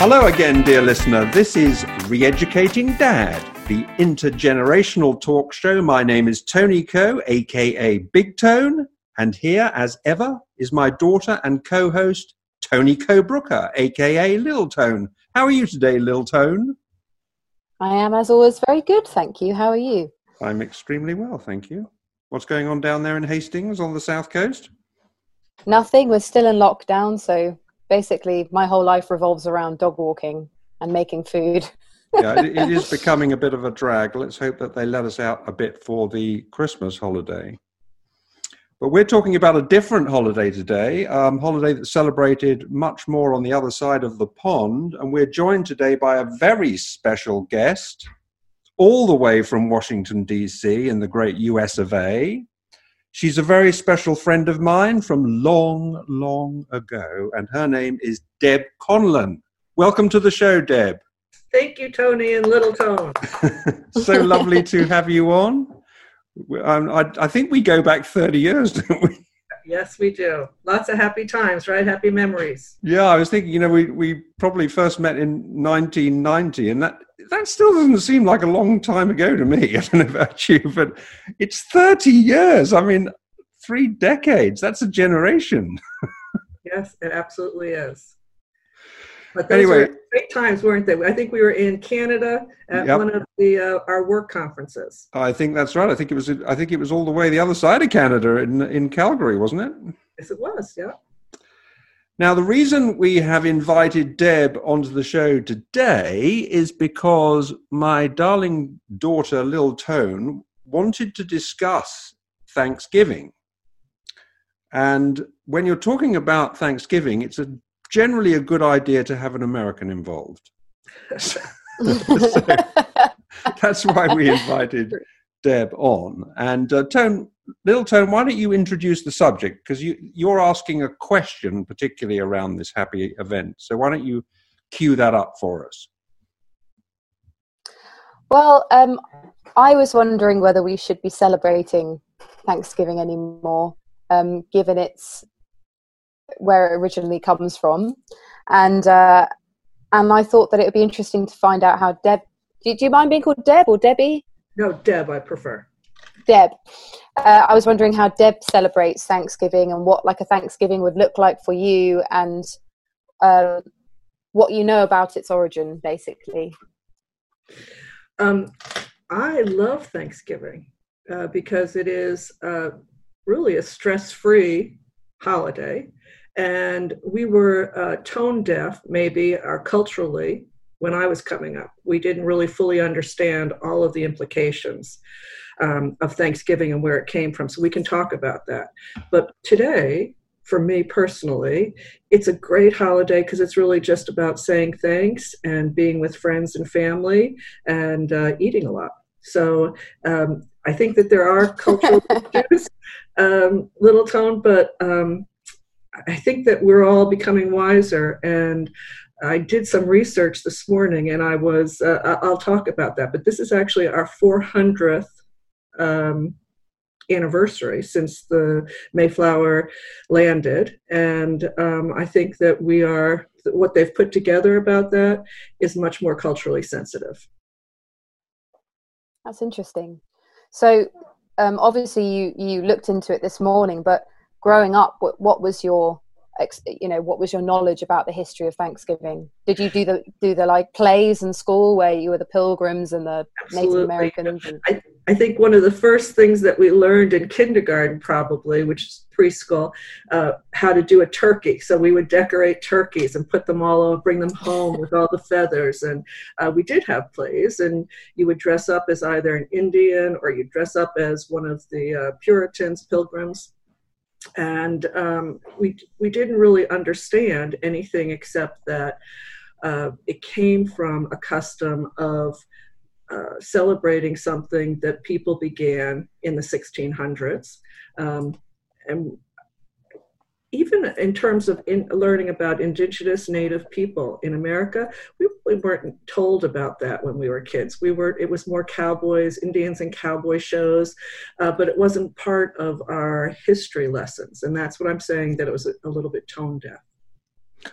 Hello again, dear listener. This is Re-Educating Dad, the intergenerational talk show. My name is Tony Coe, aka Big Tone, and here, as ever, is my daughter and co-host Tony Coe-Brooker, aka Lil Tone. How are you today, Lil Tone? I am, as always, very good, thank you. How are you? I'm extremely well, thank you. What's going on down there in Hastings on the south coast? Nothing. We're still in lockdown, so basically my whole life revolves around dog walking and making food. yeah, it, it is becoming a bit of a drag. Let's hope that they let us out a bit for the Christmas holiday. But we're talking about a different holiday today, um, holiday that's celebrated much more on the other side of the pond. And we're joined today by a very special guest, all the way from Washington, D.C., in the great US of A. She's a very special friend of mine from long, long ago, and her name is Deb Conlon. Welcome to the show, Deb. Thank you, Tony and Little Tone. so lovely to have you on. Um, I, I, think we go back 30 years, don't we? Yes, we do. Lots of happy times, right? Happy memories. Yeah, I was thinking, you know, we, we probably first met in 1990, and that that still doesn't seem like a long time ago to me. I don't know about you, but it's 30 years. I mean, three decades. That's a generation. yes, it absolutely is. But those anyway, were great times, weren't they? I think we were in Canada at yep. one of the uh, our work conferences. I think that's right. I think it was. I think it was all the way the other side of Canada in in Calgary, wasn't it? Yes, it was. Yeah. Now, the reason we have invited Deb onto the show today is because my darling daughter, Lil Tone, wanted to discuss Thanksgiving. And when you're talking about Thanksgiving, it's a, generally a good idea to have an American involved. so, that's why we invited Deb on. And uh, Tone, Little Tone, why don't you introduce the subject? Because you, you're asking a question, particularly around this happy event. So why don't you cue that up for us? Well, um, I was wondering whether we should be celebrating Thanksgiving anymore, um, given it's where it originally comes from, and uh, and I thought that it would be interesting to find out how Deb. Do, do you mind being called Deb or Debbie? No, Deb, I prefer. Deb. Uh, I was wondering how Deb celebrates Thanksgiving and what like a Thanksgiving would look like for you and uh, what you know about its origin, basically. Um, I love Thanksgiving uh, because it is uh, really a stress-free holiday, and we were uh, tone deaf, maybe, or culturally, when I was coming up. We didn't really fully understand all of the implications um, of Thanksgiving and where it came from. So we can talk about that. But today, for me personally, it's a great holiday because it's really just about saying thanks and being with friends and family and uh, eating a lot. So um, I think that there are cultural issues, um, little tone, but um, I think that we're all becoming wiser and I did some research this morning and I was, uh, I'll talk about that, but this is actually our 400th um, anniversary since the Mayflower landed. And um, I think that we are, what they've put together about that is much more culturally sensitive. That's interesting. So, um, obviously, you, you looked into it this morning, but growing up, what, what was your you know what was your knowledge about the history of thanksgiving? Did you do the do the like plays in school where you were the pilgrims and the Absolutely. native americans and- I, I think one of the first things that we learned in kindergarten probably which is preschool uh, how to do a turkey. So we would decorate turkeys and put them all over bring them home with all the feathers. And uh, we did have plays and you would dress up as either an indian or you dress up as one of the uh, puritans pilgrims and um, we we didn't really understand anything except that uh, it came from a custom of uh, celebrating something that people began in the 1600s, um, and even in terms of in learning about indigenous native people in America, we weren't told about that when we were kids. We were it was more cowboys, Indians and cowboy shows, uh, but it wasn't part of our history lessons. And that's what I'm saying that it was a, a little bit tone deaf.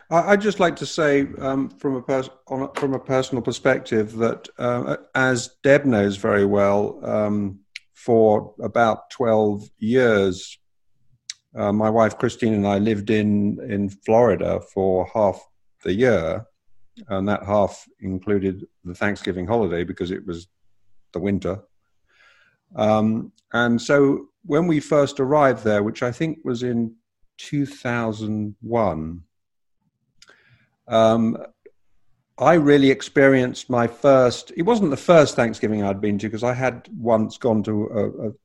I'd just like to say, um, from a pers- on, from a personal perspective, that uh, as Deb knows very well, um, for about twelve years, uh, my wife Christine and I lived in in Florida for half the year, and that half included the Thanksgiving holiday because it was the winter. Um, and so when we first arrived there, which I think was in 2001, um, I really experienced my first. It wasn't the first Thanksgiving I'd been to because I had once gone to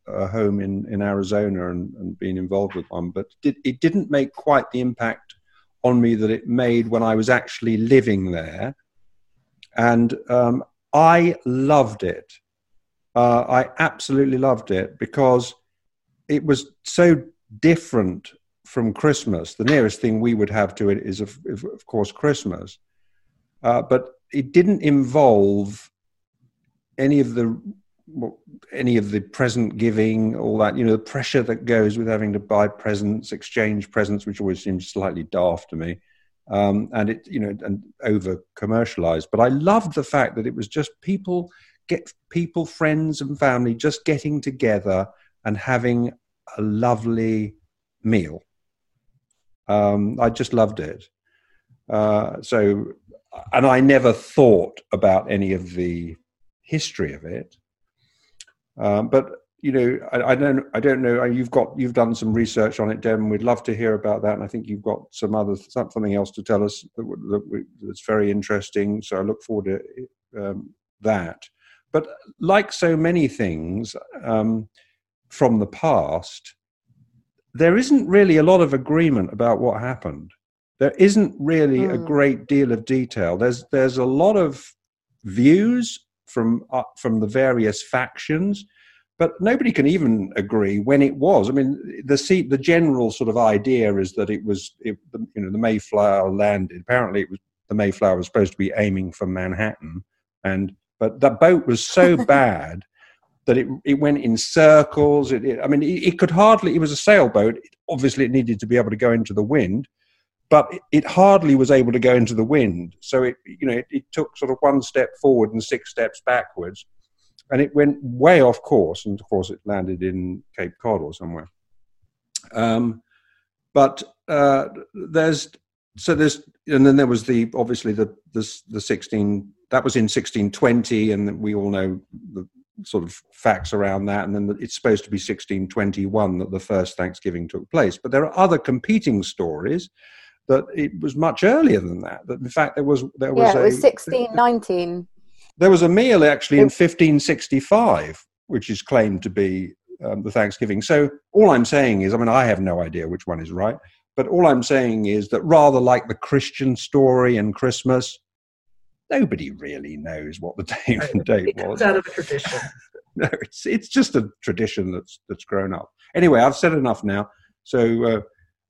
a, a, a home in, in Arizona and, and, been involved with one, but it, it didn't make quite the impact on me that it made when I was actually living there. And um, I loved it. Uh, I absolutely loved it because it was so different from Christmas. The nearest thing we would have to it is, of, of course, Christmas. Uh, but it didn't involve any of the any of the present giving, all that, you know, the pressure that goes with having to buy presents, exchange presents, which always seems slightly daft to me. Um, and it, you know, and over commercialized. But I loved the fact that it was just people get people, friends and family just getting together and having a lovely meal. Um, I just loved it. Uh, so, and I never thought about any of the history of it. Um, but you know, I, I, don't, I don't know. You've got, you've done some research on it, Deb. We'd love to hear about that, and I think you've got some other something else to tell us that, that, that's very interesting. So I look forward to um, that. But like so many things um, from the past, there isn't really a lot of agreement about what happened. There isn't really mm. a hmm. great deal of detail. There's there's a lot of views from uh, from the various factions, but nobody can even agree when it was. I mean, the the general sort of idea is that it was it, you know the Mayflower landed. Apparently, it was the Mayflower was supposed to be aiming for Manhattan, and but the boat was so bad that it it went in circles. It, it I mean, it, it, could hardly. It was a sailboat. Obviously, it needed to be able to go into the wind, but it, hardly was able to go into the wind. So it you know it, it took sort of one step forward and six steps backwards, and it went way off course. And of course, it landed in Cape Cod or somewhere. Um, but uh, there's so there's and then there was the obviously the the, the 16 that was in 1620 and we all know the sort of facts around that, and then it's supposed to be 1621 that the first Thanksgiving took place. But there are other competing stories that it was much earlier than that. That in fact there was there was yeah, it was 1619. There was a meal actually in 1565, which is claimed to be um, the Thanksgiving. So all I'm saying is, I mean, I have no idea which one is right, but all I'm saying is that rather like the Christian story and Christmas, nobody really knows what the day and date was. It's out of a tradition. no, it's it's just a tradition that's that's grown up. Anyway, I've said enough now. So uh,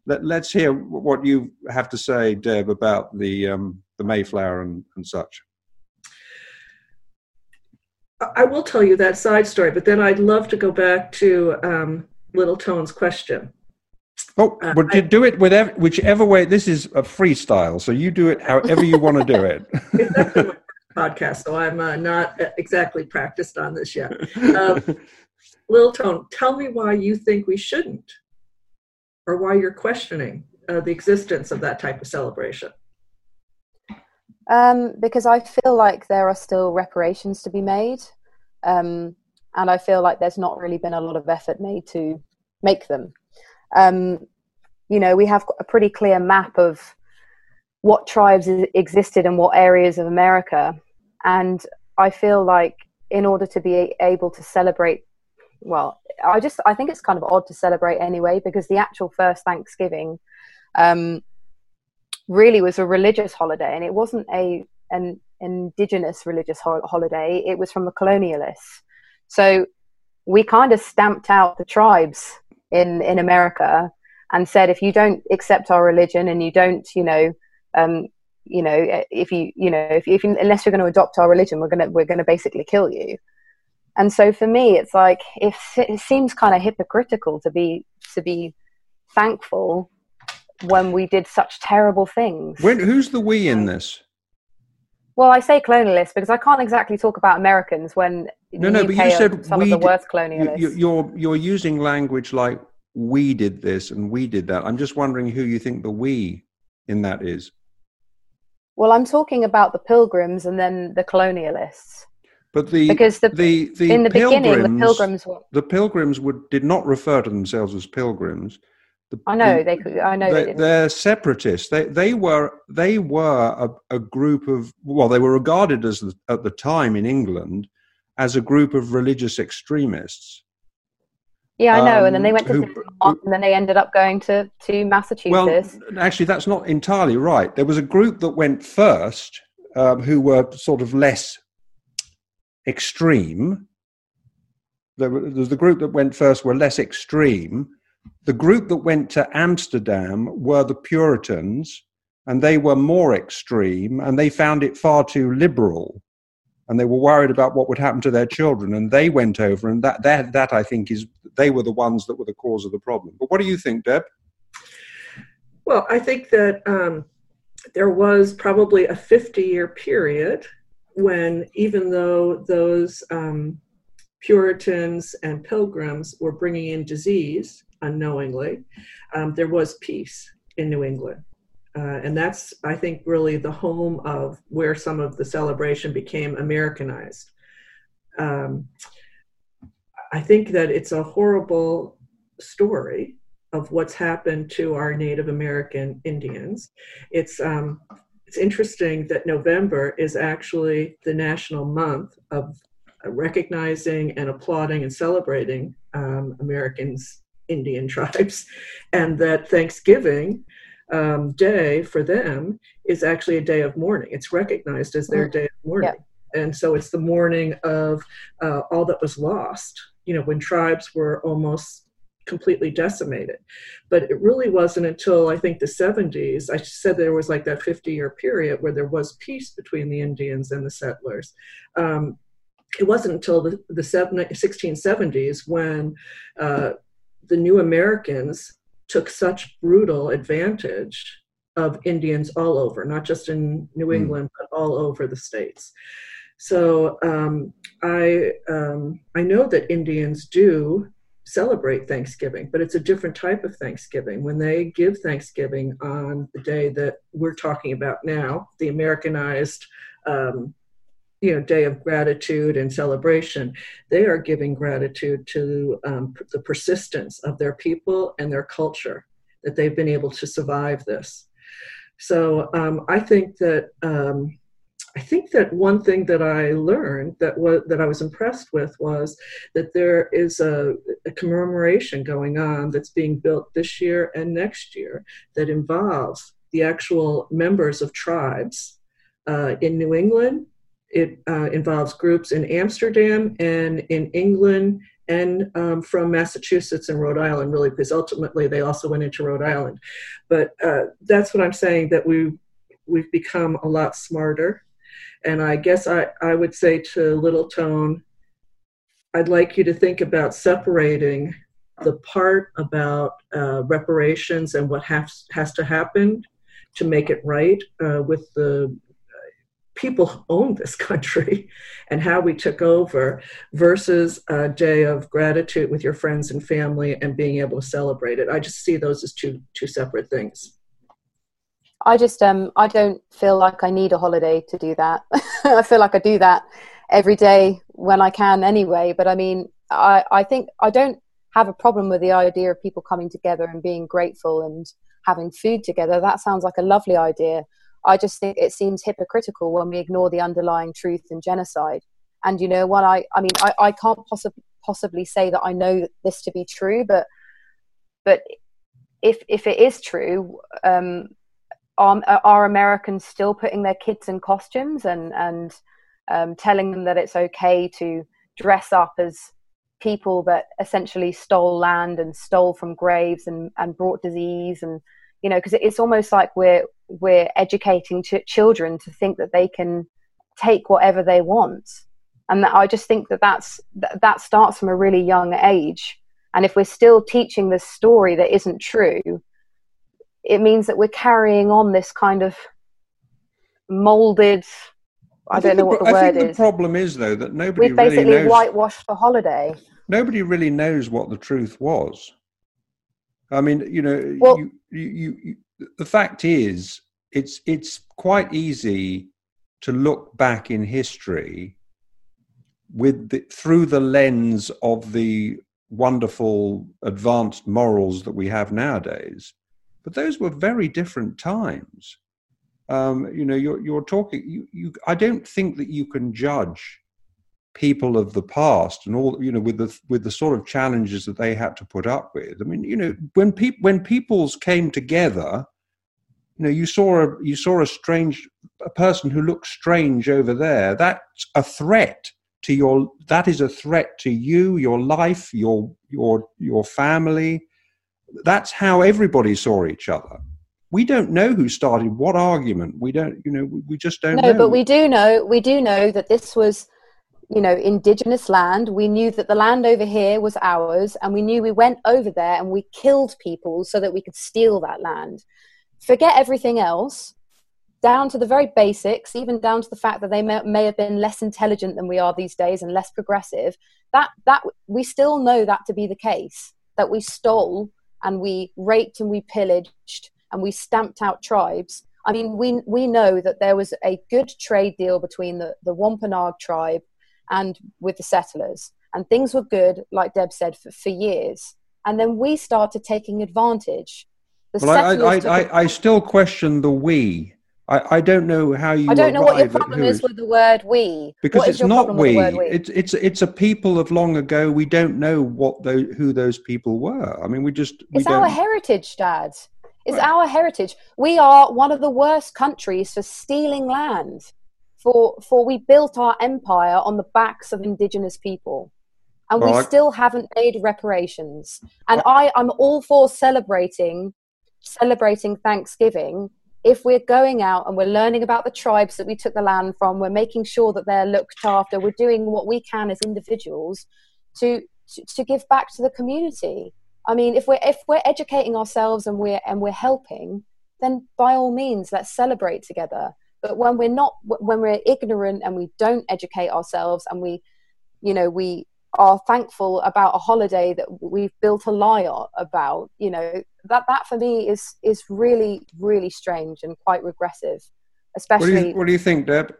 let, us hear what you have to say, Deb, about the um, the Mayflower and, and such. I will tell you that side story, but then I'd love to go back to um, Little Tone's question. Oh, uh, would you do it whatever, whichever way? This is a freestyle, so you do it however you want to do it. podcast, so I'm uh, not exactly practiced on this yet. Um, Lil Tone, tell me why you think we shouldn't, or why you're questioning uh, the existence of that type of celebration. Um, because I feel like there are still reparations to be made, um, and I feel like there's not really been a lot of effort made to make them um, you know, we have a pretty clear map of what tribes existed in what areas of America. And I feel like in order to be able to celebrate, well, I just, I think it's kind of odd to celebrate anyway, because the actual first Thanksgiving um, really was a religious holiday and it wasn't a, an indigenous religious ho- holiday. It was from the colonialists. So we kind of stamped out the tribes in in America and said, if you don't accept our religion and you don't, you know, um, you know, if you, you know, if, if unless you're going to adopt our religion, we're gonna we're gonna basically kill you. And so for me, it's like if it seems kind of hypocritical to be to be thankful when we did such terrible things. When, who's the we in this? Well, I say colonialists because I can't exactly talk about Americans when no, no. but you said some we of the worst colonialists. You, you're you're using language like we did this and we did that. I'm just wondering who you think the we in that is. Well, I'm talking about the pilgrims and then the colonialists. But the because the, the, the in the beginning the pilgrims were, the pilgrims would did not refer to themselves as pilgrims. The, I know the, they could. I know they, they are separatists. They they were they were a, a, group of well, they were regarded as at the time in England as a group of religious extremists. Yeah, I know. Um, and then they went to who, who, and then they ended up going to to Massachusetts. Well, actually, that's not entirely right. There was a group that went first, um, who were sort of less extreme. The group that went first were less extreme. The group that went to Amsterdam were the Puritans, and they were more extreme, and they found it far too liberal, and they were worried about what would happen to their children, and they went over, and that that that I think is they were the ones that were the cause of the problem. But what do you think, Deb? Well, I think that um, there was probably a 50 year period when even though those um, Puritans and Pilgrims were bringing in disease unknowingly, um, there was peace in New England. Uh, and that's, I think, really the home of where some of the celebration became Americanized. Um, I think that it's a horrible story of what's happened to our Native American Indians. It's um, it's interesting that November is actually the national month of recognizing and applauding and celebrating um, Americans, Indian tribes, and that Thanksgiving um, Day for them is actually a day of mourning. It's recognized as their mm. day of mourning. Yeah. And so it's the mourning of uh, all that was lost, you know, when tribes were almost completely decimated. But it really wasn't until I think the 70s, I said there was like that 50 year period where there was peace between the Indians and the settlers. Um, it wasn't until the, the 1670s when uh, the new Americans took such brutal advantage of Indians all over, not just in New hmm. England, mm. but all over the states. So um, I um, I know that Indians do celebrate Thanksgiving, but it's a different type of Thanksgiving. When they give Thanksgiving on the day that we're talking about now, the Americanized, um, you know, day of gratitude and celebration, they are giving gratitude to um, the persistence of their people and their culture that they've been able to survive this. So um, I think that um, I think that one thing that I learned that was that I was impressed with was that there is a, a, commemoration going on that's being built this year and next year that involves the actual members of tribes uh, in New England. It uh, involves groups in Amsterdam and in England and um, from Massachusetts and Rhode Island, really, because ultimately they also went into Rhode Island. But uh, that's what I'm saying that we we've become a lot smarter and I guess I, I would say to Little Tone, I'd like you to think about separating the part about uh, reparations and what has, has to happen to make it right uh, with the uh, people who own this country and how we took over versus a day of gratitude with your friends and family and being able to celebrate it. I just see those as two two separate things. I just um I don't feel like I need a holiday to do that. I feel like I do that every day when I can anyway. But I mean, I I think I don't have a problem with the idea of people coming together and being grateful and having food together. That sounds like a lovely idea. I just think it seems hypocritical when we ignore the underlying truth in genocide. And you know what? I I mean I, I can't possibly possibly say that I know this to be true, but but if if it is true, um, are, are Americans still putting their kids in costumes and and um, telling them that it's okay to dress up as people that essentially stole land and stole from graves and, and brought disease and you know because it's almost like we're we're educating ch- children to think that they can take whatever they want. And that i just think that that's that, that starts from a really young age. And if we're still teaching this story that isn't true it means that we're carrying on this kind of molded. I, I don't know what the, the word is. The problem is though that nobody We've basically really knows, whitewashed the holiday. Nobody really knows what the truth was. I mean, you know, well, you, you, you, the fact is, it's it's quite easy to look back in history with the, through the lens of the wonderful advanced morals that we have nowadays. But those were very different times. Um, you know, you're, you're talking. You, you, I don't think that you can judge people of the past and all you know with the with the sort of challenges that they had to put up with i mean you know when people when peoples came together you know you saw a you saw a strange a person who looked strange over there that's a threat to your that is a threat to you your life your your your family that's how everybody saw each other. We don't know who started what argument. We don't you know we just don't no know. but we do know we do know that this was you know indigenous land. We knew that the land over here was ours and we knew we went over there and we killed people so that we could steal that land. Forget everything else. Down to the very basics even down to the fact that they may, may have been less intelligent than we are these days and less progressive that that we still know that to be the case that we stole and we raped and we pillaged and we stamped out tribes I mean, we we know that there was a good trade deal between the, the Wampanoag tribe and with the settlers. And things were good, like Deb said, for, for years. And then we started taking advantage. The well, I, I, I, I, still question the we. I, I don't know how you. I don't know what your problem is with the word we. Because it's not we. we. It's it's it's a people of long ago. We don't know what those who those people were. I mean, we just. We it's our heritage, Dad. It's our heritage. We are one of the worst countries for stealing land for for we built our empire on the backs of indigenous people and well, we still haven't made reparations and i i'm all for celebrating celebrating thanksgiving if we're going out and we're learning about the tribes that we took the land from we're making sure that they're looked after we're doing what we can as individuals to to, to give back to the community. I mean if we're if we're educating ourselves and we're and we're helping then by all means let's celebrate together. But when we're not when we're ignorant and we don't educate ourselves and we you know we are thankful about a holiday that we've built a lie about you know that that for me is is really really strange and quite regressive especially what do you, what do you think deb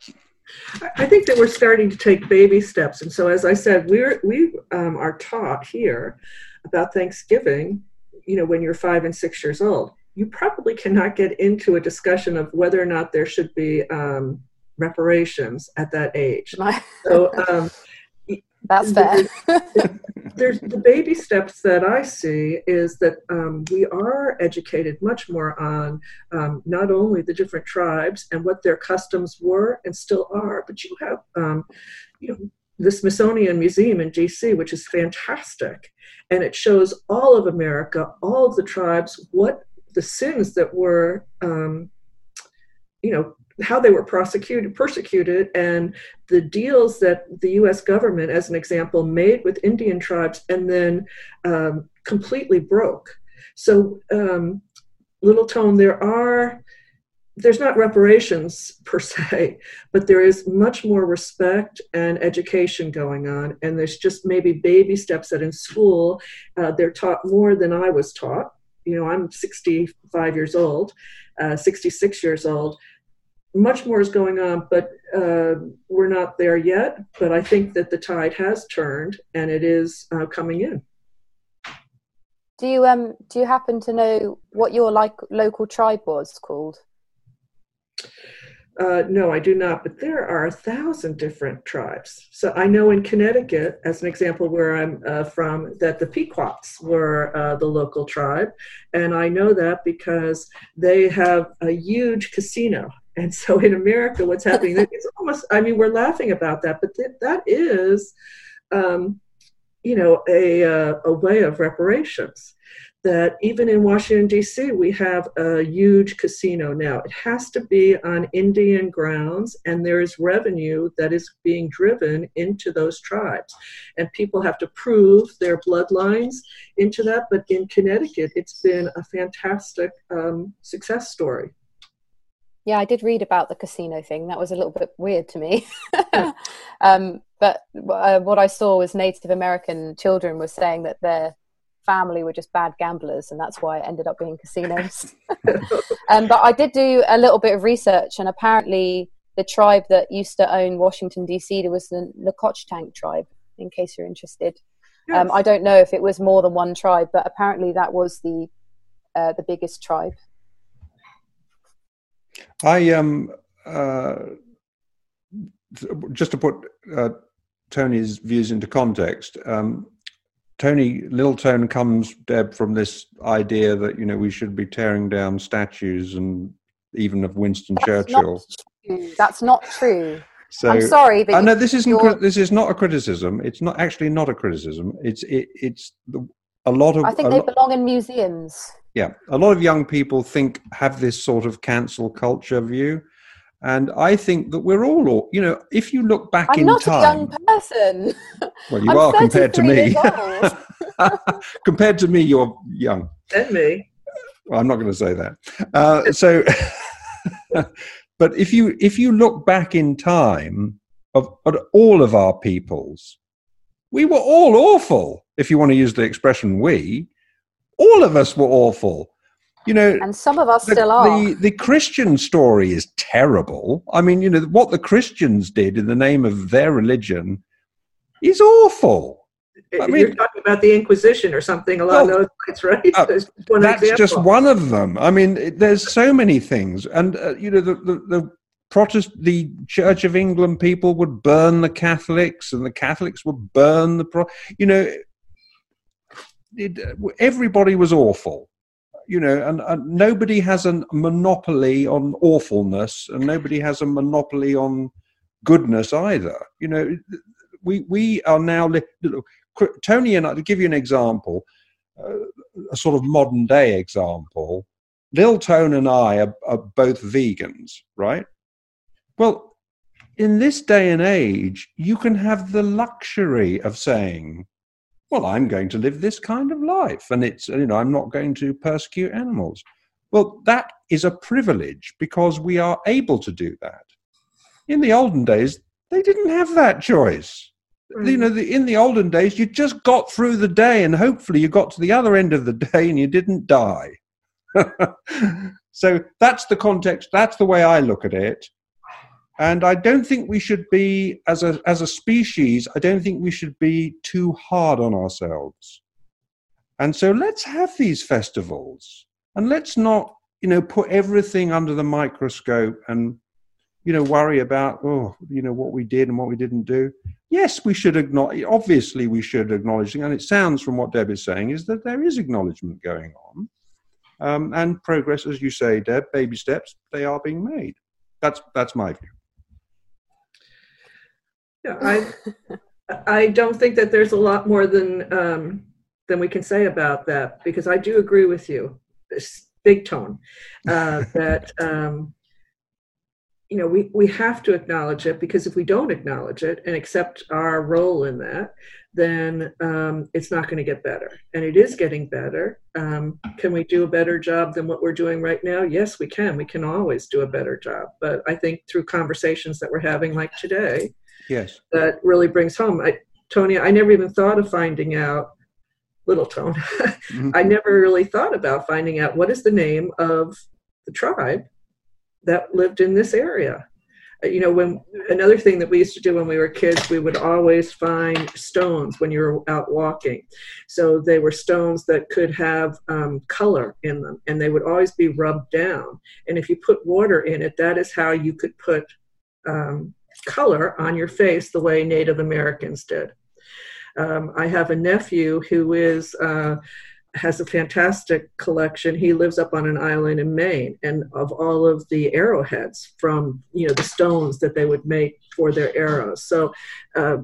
I think that we're starting to take baby steps, and so as I said, we're we um, are taught here about Thanksgiving. You know, when you're five and six years old, you probably cannot get into a discussion of whether or not there should be um, reparations at that age. so um, that's fair. there's the baby steps that I see is that um, we are educated much more on um, not only the different tribes and what their customs were and still are, but you have um, you know the Smithsonian Museum in DC, which is fantastic, and it shows all of America, all of the tribes, what the sins that were, um, you know, how they were prosecuted, persecuted, and the deals that the U.S. government, as an example, made with Indian tribes and then um, completely broke. So, um, Little Tone, there are there's not reparations per se, but there is much more respect and education going on. And there's just maybe baby steps that in school uh, they're taught more than I was taught you know, I'm 65 years old, uh, 66 years old. Much more is going on, but uh, we're not there yet. But I think that the tide has turned and it is uh, coming in. Do you um do you happen to know what your like local tribe was called? Uh, no, I do not, but there are a thousand different tribes. So I know in Connecticut, as an example where I'm uh, from, that the Pequots were uh, the local tribe. And I know that because they have a huge casino. And so in America, what's happening, it's almost, I mean, we're laughing about that, but th- that is um, you know, a, uh, a way of reparations that even in Washington, D.C., we have a huge casino now. It has to be on Indian grounds, and there is revenue that is being driven into those tribes. And people have to prove their bloodlines into that. But in Connecticut, it's been a fantastic um, success story. Yeah, I did read about the casino thing. That was a little bit weird to me. um, but uh, what I saw was Native American children were saying that their family were just bad gamblers, and that's why it ended up being casinos. um, but I did do a little bit of research, and apparently, the tribe that used to own Washington D.C. There was the Nacotchtank tribe. In case you're interested, um, yes. um, I don't know if it was more than one tribe, but apparently that was the uh, the biggest tribe. I um uh, just to put uh, Tony's views into context. Um, Tony Littletone comes, Deb, from this idea that you know we should be tearing down statues and even of Winston That's Churchill. Not That's not true. So, I'm sorry, but I know this isn't. This is not a criticism. It's not actually not a criticism. It's it, it's the, a lot of. I think they lo- belong in museums. Yeah, a lot of young people think have this sort of cancel culture view, and I think that we're all, you know, if you look back I'm in not time. a young person. Well, you are compared to me. compared to me, you're young. And me. Well, I'm not going to say that. Uh, so, but if you if you look back in time of at all of our peoples, we were all awful. If you want to use the expression "we," all of us were awful you know and some of us the, still are the, the christian story is terrible i mean you know what the christians did in the name of their religion is awful I mean, you're talking about the Inquisition or something along well, those lines, right? Uh, that's example. just one of them. I mean, there's so many things, and uh, you know, the, the, the Protest, the Church of England people would burn the Catholics, and the Catholics would burn the Pro. You know, it, everybody was awful you know, and, and, nobody has a monopoly on awfulness, and nobody has a monopoly on goodness either. You know, we we are now. Look, Tony and I, to give you an example, uh, a sort of modern day example. Lil Tone and I are, are both vegans, right? Well, in this day and age, you can have the luxury of saying, well, I'm going to live this kind of life, and it's you know I'm not going to persecute animals. Well, that is a privilege because we are able to do that. In the olden days, they didn't have that choice. Mm. You know, the, in the olden days, you just got through the day, and hopefully, you got to the other end of the day and you didn't die. so that's the context. That's the way I look at it. And I don't think we should be, as a, as a species, I don't think we should be too hard on ourselves. And so let's have these festivals and let's not, you know, put everything under the microscope and, you know, worry about, oh, you know, what we did and what we didn't do. Yes, we should acknowledge, obviously, we should acknowledge, and it sounds from what Deb is saying, is that there is acknowledgement going on. Um, and progress, as you say, Deb, baby steps, they are being made. That's, that's my view. Yeah, I I don't think that there's a lot more than um, than we can say about that because I do agree with you, this big tone, uh, that um, you know we we have to acknowledge it because if we don't acknowledge it and accept our role in that, then um, it's not going to get better. And it is getting better. Um, can we do a better job than what we're doing right now? Yes, we can. We can always do a better job. But I think through conversations that we're having, like today Yes. That really brings home. I, Tony, I never even thought of finding out, little Tone, mm-hmm. I never really thought about finding out what is the name of the tribe that lived in this area. Uh, you know, when another thing that we used to do when we were kids, we would always find stones when you were out walking. So they were stones that could have um, color in them, and they would always be rubbed down. And if you put water in it, that is how you could put um, color on your face the way Native Americans did. Um, I have a nephew who is uh, has a fantastic collection. He lives up on an island in Maine, and of all of the arrowheads from you know the stones that they would make for their arrows. So uh,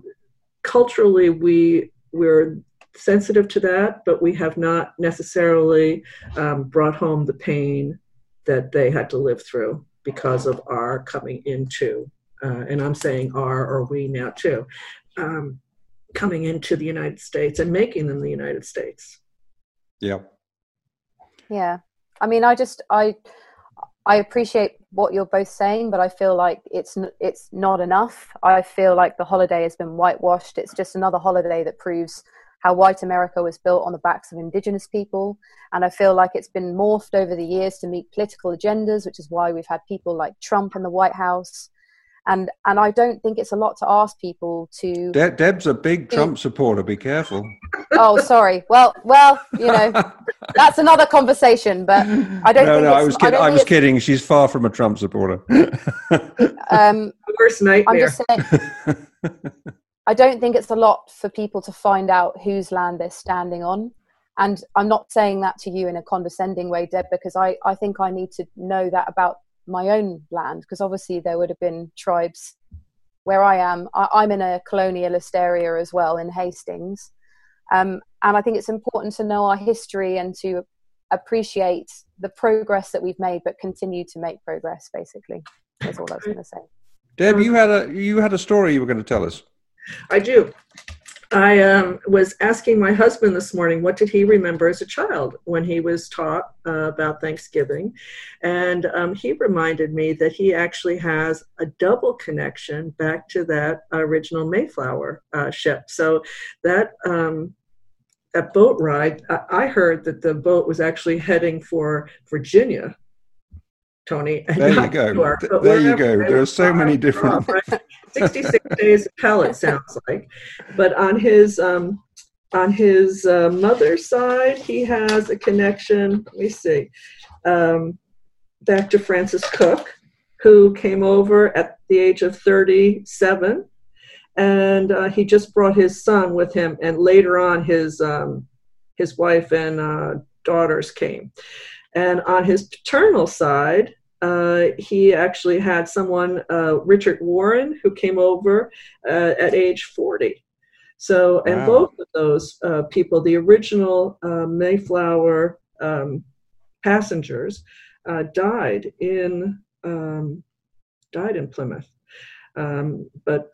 culturally, we we're sensitive to that, but we have not necessarily um, brought home the pain that they had to live through because of our coming into, uh, and I'm saying are or we now too, um, coming into the United States and making them the United States. Yeah. Yeah. I mean, I just, I, I appreciate what you're both saying, but I feel like it's it's not enough. I feel like the holiday has been whitewashed. It's just another holiday that proves how white America was built on the backs of indigenous people. And I feel like it's been morphed over the years to meet political agendas, which is why we've had people like Trump in the White House. And, and I don't think it's a lot to ask people to. De- Deb's a big Trump supporter. Be careful. Oh, sorry. Well, well, you know, that's another conversation. But I don't. No, think no, I was kidding. I, I was kidding. She's far from a Trump supporter. um, Worst nightmare. I'm just saying. I don't think it's a lot for people to find out whose land they're standing on. And I'm not saying that to you in a condescending way, Deb, because I, I think I need to know that about my own land, because obviously there would have been tribes where I am. I, am in a colonialist area as well in Hastings. Um, and I think it's important to know our history and to appreciate the progress that we've made, but continue to make progress, basically. That's all I was going to say. Deb, you had a you had a story you were going to tell us. I do. I um, was asking my husband this morning what did he remember as a child when he was taught uh, about Thanksgiving, and um, he reminded me that he actually has a double connection back to that original Mayflower uh, ship. So that um, that boat ride, I heard that the boat was actually heading for Virginia Tony. There you go. There you go. There are so many different. 66 days of hell, it sounds like. But on his um, on his uh, mother's side, he has a connection. Let me see. Um, back to Francis Cook, who came over at the age of 37, and uh, he just brought his son with him. And later on, his um, his wife and uh, daughters came. And on his paternal side, uh, he actually had someone, uh, Richard Warren, who came over uh, at age 40. So, and wow. both of those uh, people, the original uh, Mayflower um, passengers, uh, died in um, died in Plymouth. Um, but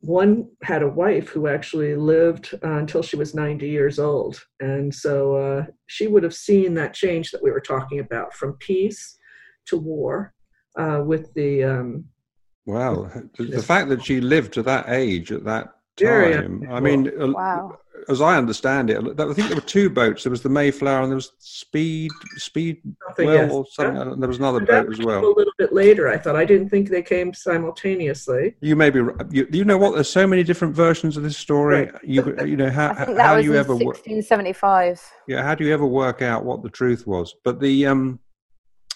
one had a wife who actually lived uh, until she was 90 years old. And so uh, she would have seen that change that we were talking about from peace to war uh, with the. Um, wow. The, the fact that she lived to that age at that time. I mean, wow as I understand it, I think there were two boats. There was the Mayflower and there was Speed, Speed well, yes. or something. Yeah. And there was another boat as well. A little bit later, I thought. I didn't think they came simultaneously. You may be. You, you know what? There's so many different versions of this story. Right. You you know how how do you ever 1675. Yeah, how do you ever work out what the truth was? But the um,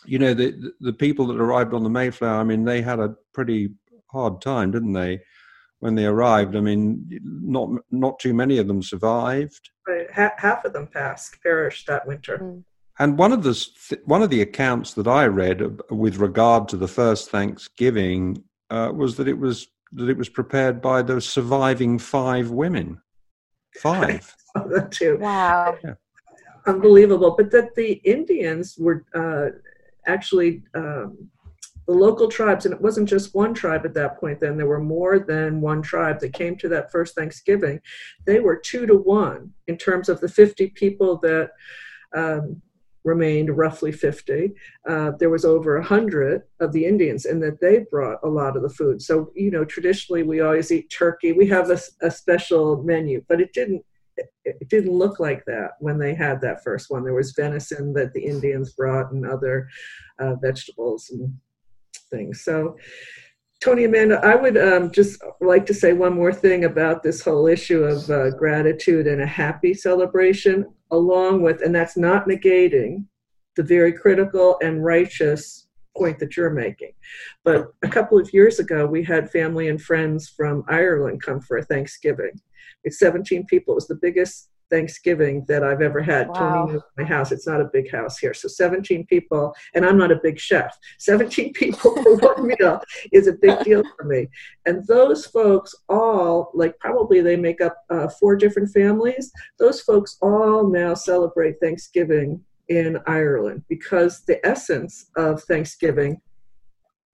you know the the people that arrived on the Mayflower. I mean, they had a pretty hard time, didn't they? When they arrived. I mean, not not too many of them survived. Right. half of them passed, perished that winter. Mm. And one of the one of the accounts that I read with regard to the first Thanksgiving uh, was that it was that it was prepared by the surviving five women. Five. that too. Wow. Yeah. Unbelievable. But that the Indians were uh, actually um, the local tribes, and it wasn't just one tribe at that point then, there were more than one tribe that came to that first Thanksgiving. They were two to one in terms of the 50 people that um, remained, roughly 50. Uh, there was over 100 of the Indians, and that they brought a lot of the food. So, you know, traditionally we always eat turkey. We have a, a special menu, but it didn't it didn't look like that when they had that first one. There was venison that the Indians brought and other uh, vegetables and things. So, Tony Amanda, I would um, just like to say one more thing about this whole issue of uh, gratitude and a happy celebration, along with, and that's not negating the very critical and righteous point that you're making. But a couple of years ago, we had family and friends from Ireland come for a Thanksgiving. It's 17 people. It was the biggest Thanksgiving that I've ever had. Wow. Tony my house. It's not a big house here. So 17 people, and I'm not a big chef. 17 people for one meal is a big deal for me. And those folks all, like probably they make up uh, four different families, those folks all now celebrate Thanksgiving in Ireland because the essence of Thanksgiving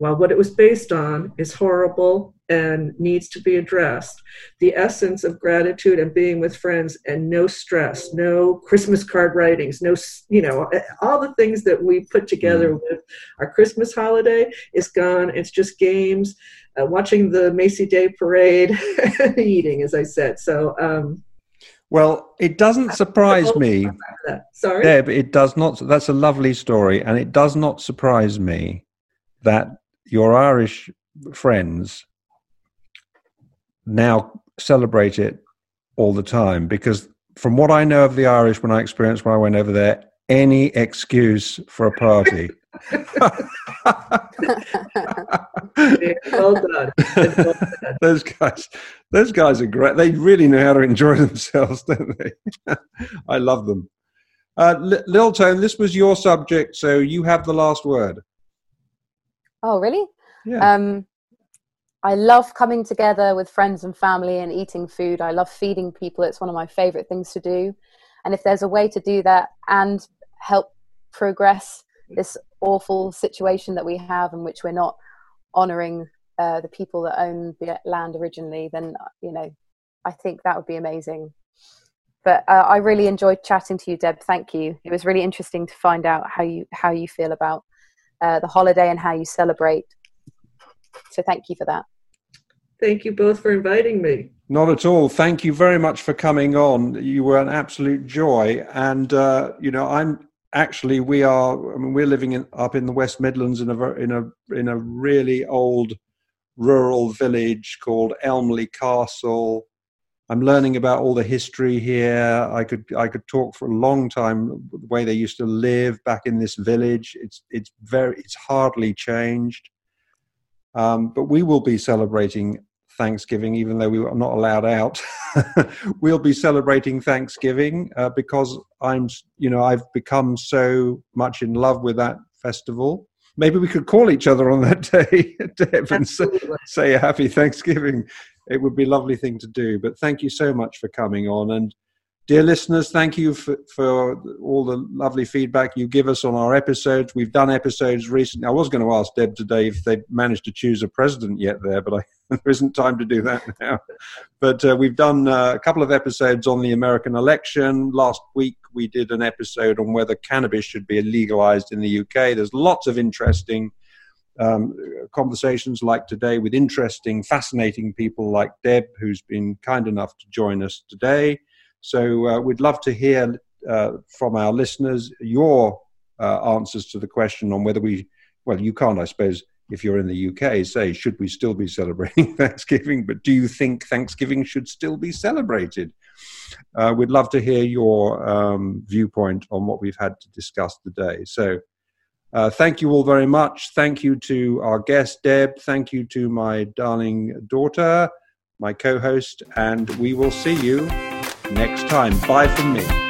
while what it was based on is horrible and needs to be addressed, the essence of gratitude and being with friends and no stress, no Christmas card writings, no, you know, all the things that we put together mm. with our Christmas holiday is gone. It's just games, uh, watching the Macy Day parade, eating, as I said. So, um, well, it doesn't surprise me. Sorry, Deb. It does not. That's a lovely story, and it does not surprise me that your Irish friends now celebrate it all the time because from what I know of the Irish when I experienced when I went over there, any excuse for a party. well done. those guys, those guys are great. They really know how to enjoy themselves, don't they? I love them. Uh, Lil Tone, this was your subject, so you have the last word. Oh, really? Yeah. Um, I love coming together with friends and family and eating food. I love feeding people. It's one of my favorite things to do. And if there's a way to do that and help progress this awful situation that we have in which we're not honoring uh, the people that own the land originally, then, you know, I think that would be amazing. But uh, I really enjoyed chatting to you, Deb. Thank you. It was really interesting to find out how you how you feel about uh, the holiday and how you celebrate. So thank you for that. Thank you both for inviting me. Not at all. Thank you very much for coming on. You were an absolute joy. And, uh, you know, I'm actually, we are, I mean, we're living in, up in the West Midlands in a, in a, in a really old rural village called Elmley Castle. I'm learning about all the history here. I could I could talk for a long time the way they used to live back in this village. It's it's very it's hardly changed. Um, but we will be celebrating Thanksgiving, even though we were not allowed out. we'll be celebrating Thanksgiving uh, because I'm you know I've become so much in love with that festival. Maybe we could call each other on that day, Deb, and say, say a happy Thanksgiving it would be a lovely thing to do. But thank you so much for coming on. And dear listeners, thank you for, for all the lovely feedback you give us on our episodes. We've done episodes recently. I was going to ask Deb today if they managed to choose a president yet there, but I, there isn't time to do that now. But uh, we've done uh, a couple of episodes on the American election. Last week we did an episode on whether cannabis should be legalized in the UK. There's lots of interesting um, conversations like today with interesting, fascinating people like Deb, who's been kind enough to join us today. So uh, we'd love to hear uh, from our listeners your uh, answers to the question on whether we, well, you can't, I suppose, if you're in the UK, say, should we still be celebrating Thanksgiving? But do you think Thanksgiving should still be celebrated? Uh, we'd love to hear your um, viewpoint on what we've had to discuss today. So uh, thank you all very much. Thank you to our guest, Deb. Thank you to my darling daughter, my co host, and we will see you next time. Bye from me.